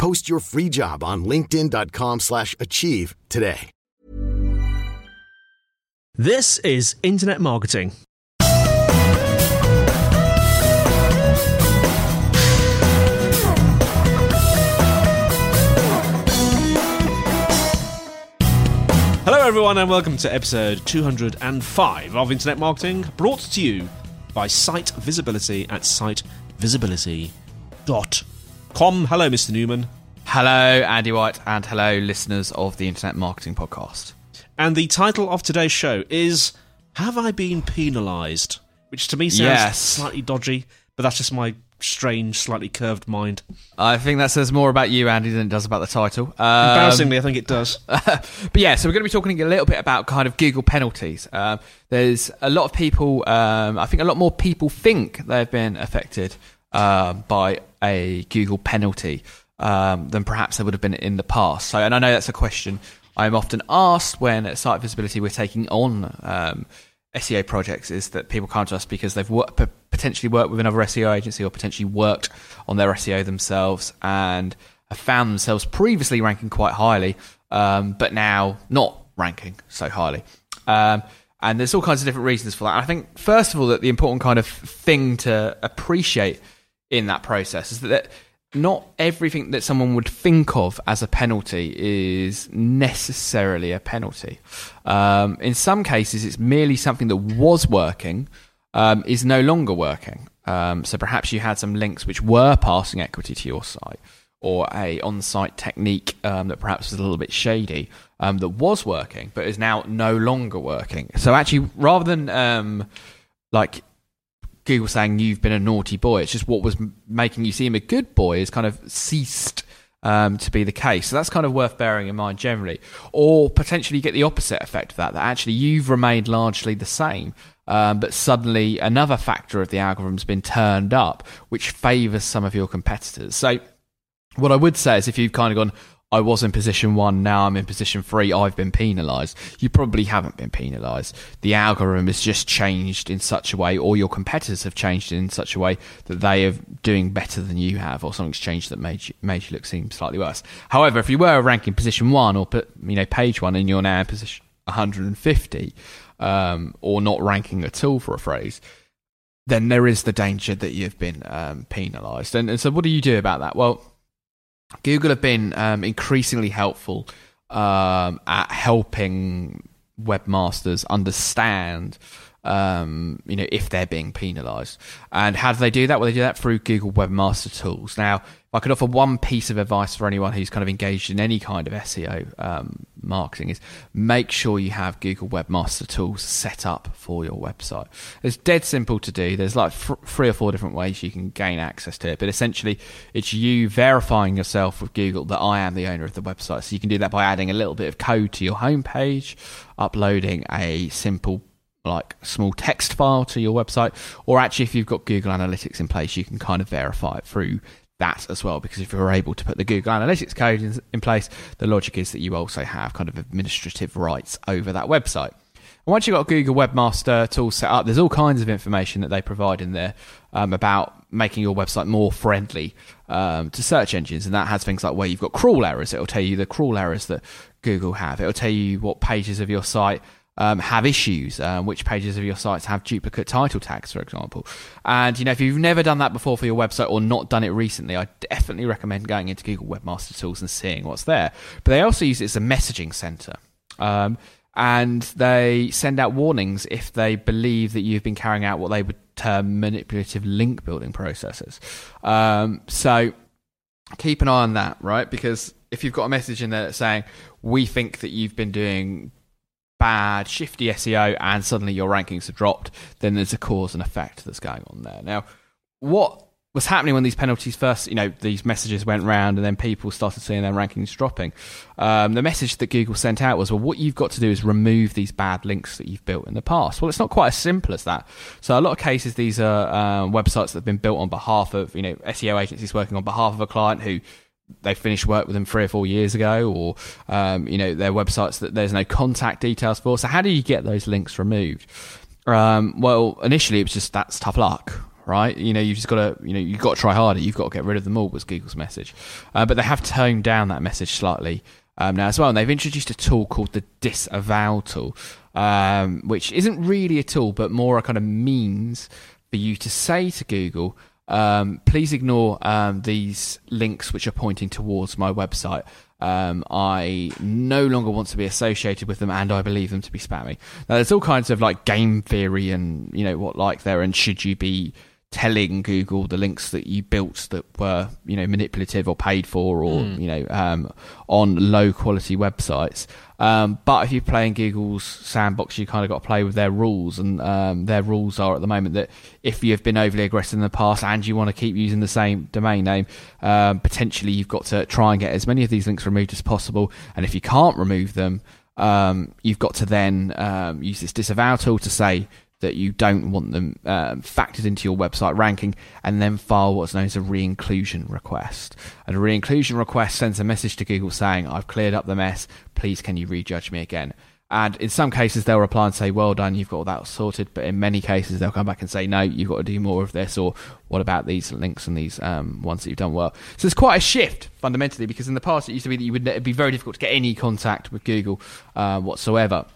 Post your free job on linkedin.com slash achieve today. This is Internet Marketing. Hello, everyone, and welcome to episode 205 of Internet Marketing, brought to you by Site Visibility at sitevisibility.com. Hello, Mr. Newman. Hello, Andy White, and hello, listeners of the Internet Marketing Podcast. And the title of today's show is Have I Been Penalised? Which to me sounds Yes. slightly dodgy, but that's just my strange, slightly curved mind. I think that says more about you, Andy, than it does about the title. Um, Embarrassingly, I think it does. but yeah, so we're going to be talking a little bit about kind of Google penalties. Um, there's a lot of people, um, I think a lot more people think they've been affected um, by a Google penalty um, than perhaps they would have been in the past. So, and I know that's a question I'm often asked when at Site Visibility we're taking on um, SEO projects is that people to us because they've potentially worked with another SEO agency or potentially worked on their SEO themselves and have found themselves previously ranking quite highly, um, but now not ranking so highly. Um, and there's all kinds of different reasons for that. And I think, first of all, that the important kind of thing to appreciate in that process is that not everything that someone would think of as a penalty is necessarily a penalty. Um, in some cases, it's merely something that was working um, is no longer working. Um, so perhaps you had some links which were passing equity to your site, or a on-site technique um, that perhaps was a little bit shady um, that was working but is now no longer working. So actually, rather than um, like Google saying you've been a naughty boy. It's just what was making you seem a good boy has kind of ceased um, to be the case. So that's kind of worth bearing in mind generally. Or potentially you get the opposite effect of that, that actually you've remained largely the same. Um, but suddenly another factor of the algorithm's been turned up, which favours some of your competitors. So what I would say is if you've kind of gone, I was in position one, now I'm in position three, I've been penalised. You probably haven't been penalised. The algorithm has just changed in such a way, or your competitors have changed in such a way that they are doing better than you have, or something's changed that made you, made you look seem slightly worse. However, if you were ranking position one or put, you know page one and you're now in position 150, um, or not ranking at all for a phrase, then there is the danger that you've been um, penalised. And, and so, what do you do about that? Well, Google have been um, increasingly helpful um, at helping webmasters understand, um, you know, if they're being penalised. And how do they do that? Well, they do that through Google Webmaster Tools. Now, I could offer one piece of advice for anyone who's kind of engaged in any kind of SEO um, marketing is make sure you have Google Webmaster Tools set up for your website. It's dead simple to do. There's like fr- three or four different ways you can gain access to it, but essentially it's you verifying yourself with Google that I am the owner of the website. So you can do that by adding a little bit of code to your homepage, uploading a simple like small text file to your website, or actually if you've got Google Analytics in place, you can kind of verify it through that as well because if you're able to put the Google Analytics code in, in, place, the logic is that you also have kind of administrative rights over that website. And once you've got Google Webmaster tool set up, there's all kinds of information that they provide in there um, about making your website more friendly um, to search engines. And that has things like where you've got crawl errors. It'll tell you the crawl errors that Google have. It'll tell you what pages of your site um, have issues, um, which pages of your sites have duplicate title tags, for example. And you know, if you've never done that before for your website or not done it recently, I definitely recommend going into Google Webmaster Tools and seeing what's there. But they also use it as a messaging center. Um, and they send out warnings if they believe that you've been carrying out what they would term manipulative link building processes. Um, so keep an eye on that, right? Because if you've got a message in there that's saying, we think that you've been doing bad, shifty SEO and suddenly your rankings have dropped, then there's a cause and effect that's going on there. Now, what was happening when these penalties first, you know, these messages went round and then people started seeing their rankings dropping. Um, the message that Google sent out was, well, what you've got to do is remove these bad links that you've built in the past. Well, it's not quite as simple as that. So a lot of cases, these are um, websites that have been built on behalf of, you know, SEO agencies working on behalf of a client who they finished work with them three or four years ago, or um, you know, their websites that there's no contact details for. So how do you get those links removed? Um, well, initially it was just that's tough luck, right? You know, you've just got to, you know, you've got to try harder. You've got to get rid of them all. Was Google's message, uh, but they have toned down that message slightly um, now as well. And they've introduced a tool called the disavow tool, um, which isn't really a tool, but more a kind of means for you to say to Google, um, please ignore um, these links which are pointing towards my website. Um, I no longer want to be associated with them, and I believe them to be spammy. Now, there's all kinds of like game theory and you know what like there, and should you be telling Google the links that you built that were you know manipulative or paid for or mm. you know um, on low quality websites. Um, but if you're playing Google's sandbox, you kind of got to play with their rules, and um, their rules are at the moment that if you have been overly aggressive in the past and you want to keep using the same domain name, um, potentially you've got to try and get as many of these links removed as possible. And if you can't remove them, um, you've got to then um, use this disavow tool to say that you don't want them um, factored into your website ranking, and then file what's known as a re-inclusion request. And a re-inclusion request sends a message to Google saying, "I've cleared up the mess. Please, can you rejudge me again?" And in some cases, they'll reply and say, "Well done, you've got all that sorted." But in many cases, they'll come back and say, "No, you've got to do more of this." Or, "What about these links and these um, ones that you've done well?" So it's quite a shift fundamentally, because in the past it used to be that you would it'd be very difficult to get any contact with Google uh, whatsoever.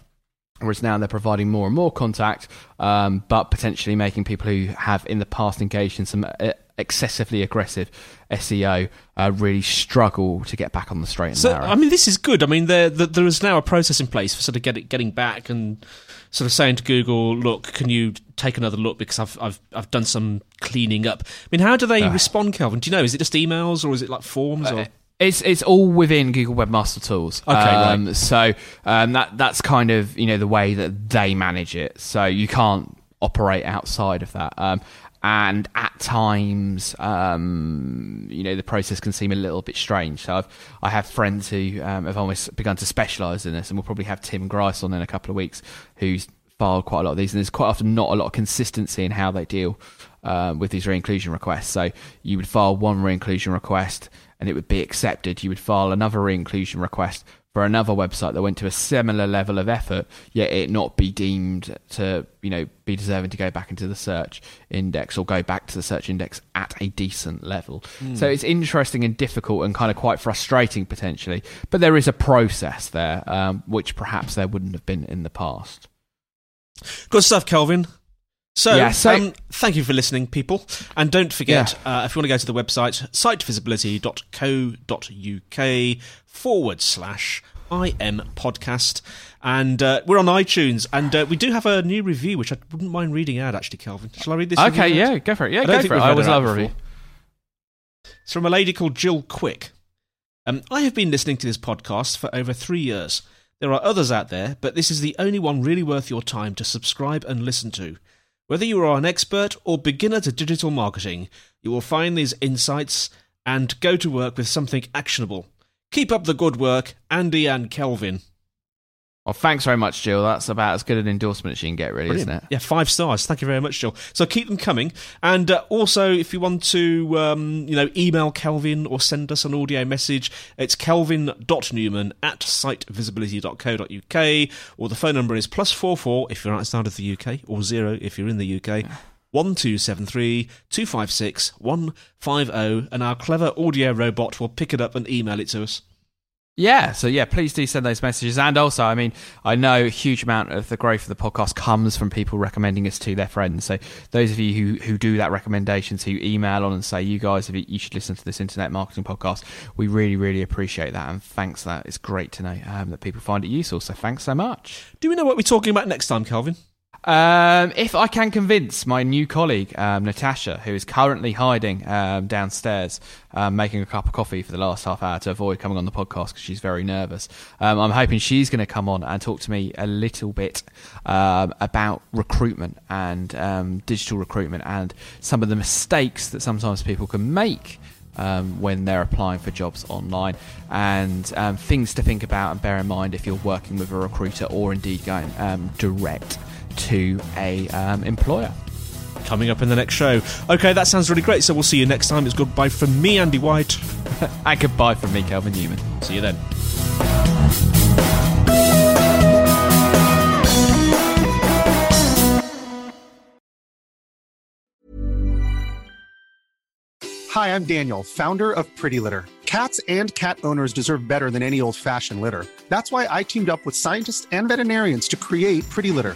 Whereas now they're providing more and more contact, um, but potentially making people who have in the past engaged in some uh, excessively aggressive SEO uh, really struggle to get back on the straight and so, narrow. I mean, this is good. I mean, there, there is now a process in place for sort of get getting back and sort of saying to Google, "Look, can you take another look because I've I've I've done some cleaning up." I mean, how do they uh, respond, Kelvin? Do you know? Is it just emails or is it like forms? Or? Uh, it's it's all within Google Webmaster Tools. Okay, um, right. So um, that that's kind of you know the way that they manage it. So you can't operate outside of that. Um, and at times, um, you know, the process can seem a little bit strange. So I've, I have friends who um, have almost begun to specialise in this, and we'll probably have Tim Grice on in a couple of weeks, who's filed quite a lot of these, and there's quite often not a lot of consistency in how they deal um, with these re-inclusion requests. So you would file one re-inclusion request and it would be accepted. You would file another re-inclusion request for another website that went to a similar level of effort, yet it not be deemed to, you know, be deserving to go back into the search index or go back to the search index at a decent level. Mm. So it's interesting and difficult and kind of quite frustrating potentially, but there is a process there, um, which perhaps there wouldn't have been in the past. Good stuff, Kelvin. So, yeah, so um, thank you for listening, people. And don't forget, yeah. uh, if you want to go to the website, sitevisibility.co.uk forward slash IM podcast. And uh, we're on iTunes. And uh, we do have a new review, which I wouldn't mind reading out, actually, Kelvin. Shall I read this? Okay, yeah, go for it. Yeah, I go for it. I always love a review. It's from a lady called Jill Quick. Um, I have been listening to this podcast for over three years. There are others out there, but this is the only one really worth your time to subscribe and listen to. Whether you are an expert or beginner to digital marketing, you will find these insights and go to work with something actionable. Keep up the good work, Andy and Kelvin. Well, thanks very much, Jill. That's about as good an endorsement as you can get, really, Brilliant. isn't it? Yeah, five stars. Thank you very much, Jill. So keep them coming. And uh, also, if you want to, um, you know, email Kelvin or send us an audio message, it's kelvin.newman at sitevisibility.co.uk, or the phone number is plus four four if you're outside of the UK, or zero if you're in the UK. Yeah. 1273 256 150, and our clever audio robot will pick it up and email it to us. Yeah, so yeah, please do send those messages. And also, I mean, I know a huge amount of the growth of the podcast comes from people recommending us to their friends. So those of you who, who do that recommendations, who email on and say, you guys, you should listen to this internet marketing podcast, we really, really appreciate that. And thanks that. It's great to know um, that people find it useful. So thanks so much. Do we know what we're talking about next time, Kelvin? Um, if I can convince my new colleague, um, Natasha, who is currently hiding um, downstairs, um, making a cup of coffee for the last half hour to avoid coming on the podcast because she's very nervous, um, I'm hoping she's going to come on and talk to me a little bit um, about recruitment and digital recruitment and some of the mistakes that sometimes people can make. Um, when they're applying for jobs online, and um, things to think about and bear in mind if you're working with a recruiter or indeed going um, direct to a um, employer. Coming up in the next show. Okay, that sounds really great. So we'll see you next time. It's goodbye from me, Andy White. and goodbye from me, Kelvin Newman. See you then. Hi, I'm Daniel, founder of Pretty Litter. Cats and cat owners deserve better than any old fashioned litter. That's why I teamed up with scientists and veterinarians to create Pretty Litter.